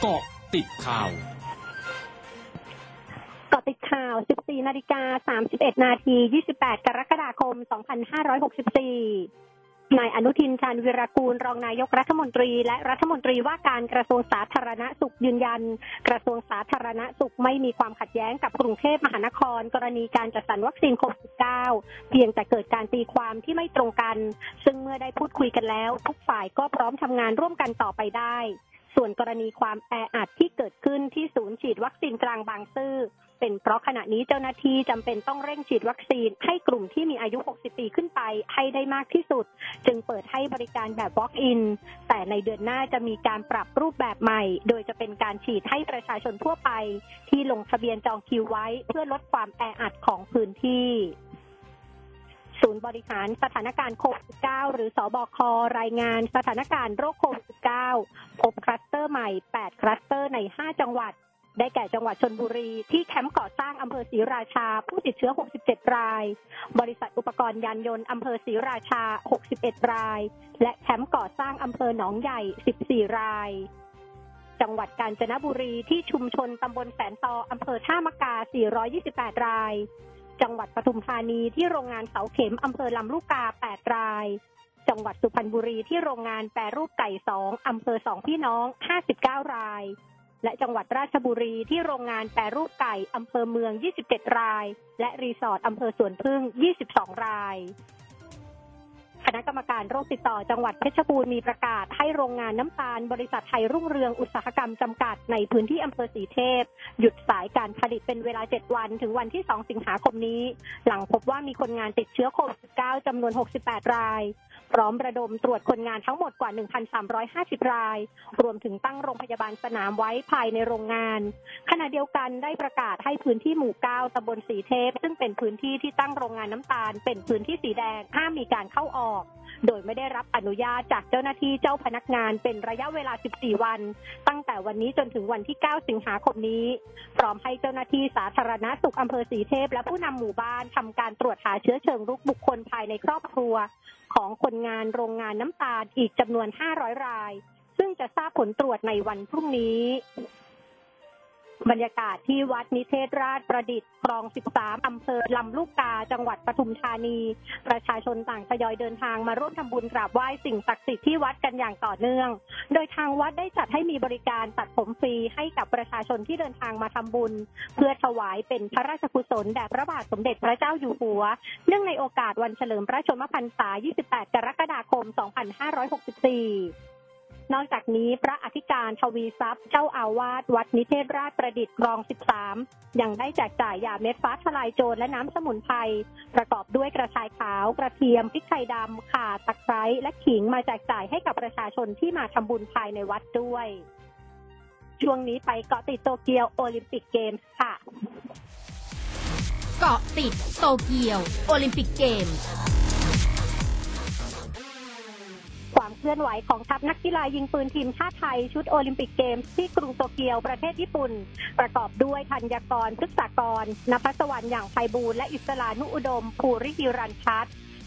เกาะติดข่าวเกาะติดข่าว 14 นาฬิกา 31 นาที 28 กรกฎาคม 2564 นายอนุทินชาญวิรากูล รองนายกรัฐมนตรี และรัฐมนตรีว่าการกระทรวงสาธารณสุขยืนยัน กระทรวงสาธารณสุขไม่มีความขัดแย้งกับกรุงเทพมหานคร กรณีการจัดสรรวัคซีนโควิด -19 เพียงแต่เกิดการตีความที่ไม่ตรงกัน ซึ่งเมื่อได้พูดคุยกันแล้ว ทุกฝ่ายก็พร้อมทำงานร่วมกันต่อไปได้ ส่วนกรณีความแออัดที่เกิดขึ้นที่ศูนย์ฉีดวัคซีนกลางบางซื่อเป็นเพราะขณะนี้เจ้าหน้าที่จำเป็นต้องเร่งฉีดวัคซีนให้กลุ่มที่มีอายุ 60 ปีขึ้นไปให้ได้มากที่สุด จึงเปิดให้บริการแบบ Walk-in แต่ในเดือนหน้าจะมีการปรับรูปแบบใหม่ โดยจะเป็นการฉีดให้ประชาชนทั่วไป ที่ลงทะเบียนจองคิวไว้เพื่อลดความแออัดของพื้นที่ ศูนย์บริหารสถานการณ์โควิด -19 หรือ ศบค. รายงานสถานการณ์โรคโควิด -19 พบคลัสเตอร์ใหม่ 8 คลัสเตอร์ใน 5 จังหวัด ได้แก่จังหวัดชนบุรี ที่แคมป์ก่อสร้างอำเภอศรีราชา ผู้ติดเชื้อ 67 ราย บริษัทอุปกรณ์ยานยนต์อำเภอศรีราชา 61 ราย และแคมป์ก่อสร้างอำเภอหนองใหญ่ 14 รายจังหวัดกาญจนบุรีที่ชุมชนตำบลแสนตออำเภอท่ามะกา 428 ราย จังหวัดปทุมธานีที่โรงงานเสาเข็มอำเภอลำลูกกา 8 ราย จังหวัดสุพรรณบุรีที่โรงงานแปรรูปไก่สองอำเภอสองพี่น้อง 59 ราย และจังหวัดราชบุรีที่โรงงานแปรรูปไก่อำเภอเมือง 27 ราย และรีสอร์ทอำเภอสวนพึ่ง 22 ราย คณะกรรมการโรคติดต่อจังหวัดเพชรบูรณ์มีประกาศให้โรงงานน้ำตาลบริษัทไทยรุ่งเรืองอุตสาหกรรมจำกัดในพื้นที่อำเภอสีเทพ หยุดสายการผลิตเป็นเวลา 7 วันถึงวันที่ 2 สิงหาคมนี้ หลังพบว่ามีคนงานติดเชื้อโควิด -19 จำนวน 68 ราย พร้อมระดมตรวจคนงานทั้งหมดกว่า 1,350 ราย รวมถึงตั้งโรงพยาบาลสนามไว้ภายในโรงงาน ขณะเดียวกันได้ประกาศให้พื้นที่หมู่ 9ตำบลสีเทพ ซึ่งเป็นพื้นที่ที่ตั้งโรงงานน้ำตาล เป็นพื้นที่สีแดงห้ามมีการเข้าออก โดยไม่ได้รับอนุญาตจากเจ้าหน้าที่เจ้าพนักงานเป็นระยะเวลา 14 วัน ตั้งแต่วันนี้จนถึงวันที่ 9 สิงหาคมนี้ พร้อมให้เจ้าหน้าที่สาธารณสุขอำเภอสีเทพ และผู้นำหมู่บ้านทำการตรวจหาเชื้อเชิงรุกบุคคลภายในครอบครัว ของคนงานโรงงานน้ำตาลอีกจำนวน 500 ราย ซึ่งจะทราบผลตรวจในวันพรุ่งนี้ บรรยากาศที่วัดนิเทศราชประดิษฐ์คลอง 13 อำเภอลำลูกกา จังหวัดปทุมธานี ประชาชนต่างทยอยเดินทางมาร่วมทำบุญกราบไหว้สิ่งศักดิ์สิทธิ์ที่วัดกันอย่างต่อเนื่อง โดยทางวัดได้จัดให้มีบริการตัดผมฟรีให้กับประชาชนที่เดินทางมาทำบุญ เพื่อถวายเป็นพระราชกุศลแด่พระบาทสมเด็จพระเจ้าอยู่หัว เนื่องในโอกาสวันเฉลิมพระชนมพรรษา 28 กรกฎาคม 2564 นอกจากนี้พระอธิการทวีทรัพย์ เจ้าอาวาสวัดนิเทศราชประดิษฐ์คลอง 13 ยังได้แจกจ่ายยาเม็ดฟ้าทลายโจรและน้ำสมุนไพรประกอบด้วยกระชายขาว กระเทียมพริกไทยดำข่าตะไคร้และขิงมาแจกจ่ายให้กับประชาชนที่มาทำบุญภายในวัดด้วย ช่วงนี้ไปเกาะติดโตเกียวโอลิมปิกเกมส์ค่ะ เกาะติดโตเกียวโอลิมปิกเกมส์ เคลื่อนไหวของทัพนักกีฬายิงปืนทีมชาติไทยชุดโอลิมปิกเกมส์ที่กรุงโตเกียวประเทศญี่ปุ่น ประกอบด้วยธันยพรพฤกษากรนภัสวรรณ ยั่งไพบูลย์ และอิสรานุอุดมภูริหิรัญพัชร์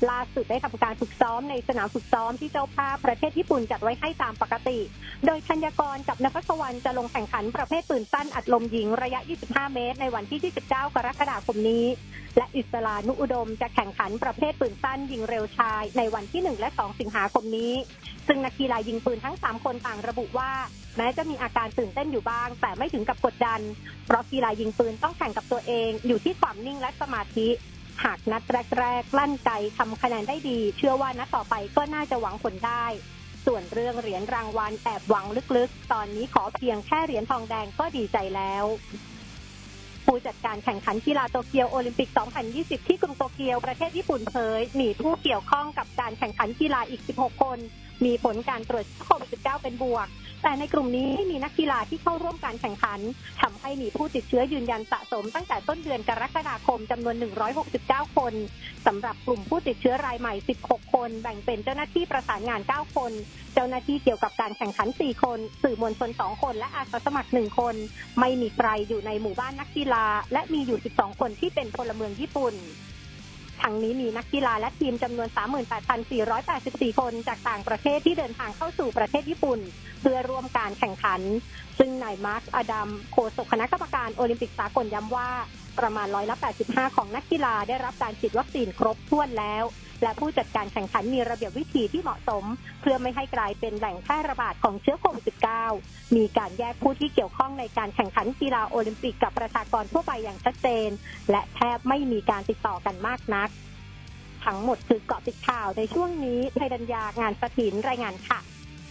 ล่าสุดได้ทำการฝึกซ้อมในสนามฝึกซ้อมที่เจ้าภาพประเทศญี่ปุ่นจัดไว้ให้ตามปกติ โดยธัญกรกับนภัสวรรค์จะลงแข่งขันประเภทปืนสั้นอัดลมหญิงระยะ 25 เมตร ในวันที่ 29 กรกฎาคมนี้ และอิสรานุอุดมจะแข่งขันประเภทปืนสั้นยิงเร็วชาย ในวันที่ 1 และ 2 สิงหาคมนี้ ซึ่งนักกีฬายิงปืนทั้ง 3 คนต่างระบุว่า แม้จะมีอาการตื่นเต้นอยู่บ้าง แต่ไม่ถึงกับกดดัน เพราะกีฬายิงปืนต้องแข่งกับตัวเอง อยู่ที่ความนิ่งและสมาธิ หากนัดแรกๆลั่นไกทำคะแนนได้ดี เชื่อว่านัดต่อไปก็น่าจะหวังผลได้ ส่วนเรื่องเหรียญรางวัลแอบหวังลึกๆ ตอนนี้ขอเพียงแค่เหรียญทองแดงก็ดีใจแล้วผู้จัดการแข่งขันกีฬาโตเกียวโอลิมปิก 2020 ที่กรุงโตเกียวประเทศญี่ปุ่นเผย มีผู้เกี่ยวข้องกับการแข่งขันกีฬาอีก 16 คน มีผลการตรวจโควิด 19 เป็นบวก แต่ในกลุ่มนี้ม่มีนักกีฬาที่เข้าร่วมการแข่งขันทำให้มีผู้ติดเชื้อยืนยันสะสมตั้งแต่ต้นเดือนกรกฎาคมจำนวน 169 คนสำหรับกลุ่มผู้ติดเชื้อรายใหม่ 16 คน แบ่งเป็นเจ้าหน้าที่ประสานงาน 9 คน เจ้าหน้าที่เกี่ยวกับการแข่งขัน 4 คน สื่อมวลชน 2 คน และอาสาสมัคร 1 คน ไม่มีใครอยู่ในหมู่บ้านนักกีฬา และมีอยู่ 12 คนที่เป็นพลเมืองญี่ปุ่น ทั้งนี้มีนักกีฬาและทีมจำนวน 38,484 คนจากต่างประเทศที่เดินทางเข้าสู่ประเทศญี่ปุ่น เพื่อร่วมการแข่งขัน ซึ่งนายมาร์คอดัมโฆษกคณะกรรมการโอลิมปิกสากลย้ำว่า ประมาณร้อยละ85 ของนักกีฬาได้รับการฉีดวัคซีนครบถ้วนแล้ว และผู้จัดการแข่งขันมีระเบียบวิธีที่เหมาะสม เพื่อไม่ให้กลายเป็นแหล่งแพร่ระบาดของเชื้อโควิด -19 มีการแยกผู้ที่เกี่ยวข้องในการแข่งขันกีฬาโอลิมปิกกับประชากรทั่วไปอย่างชัดเจน และแทบไม่มีการติดต่อกันมากนัก ทั้งหมดคือเกาะติดข่าวในช่วงนี้ไทยดัญญางานสถินรายงานค่ะ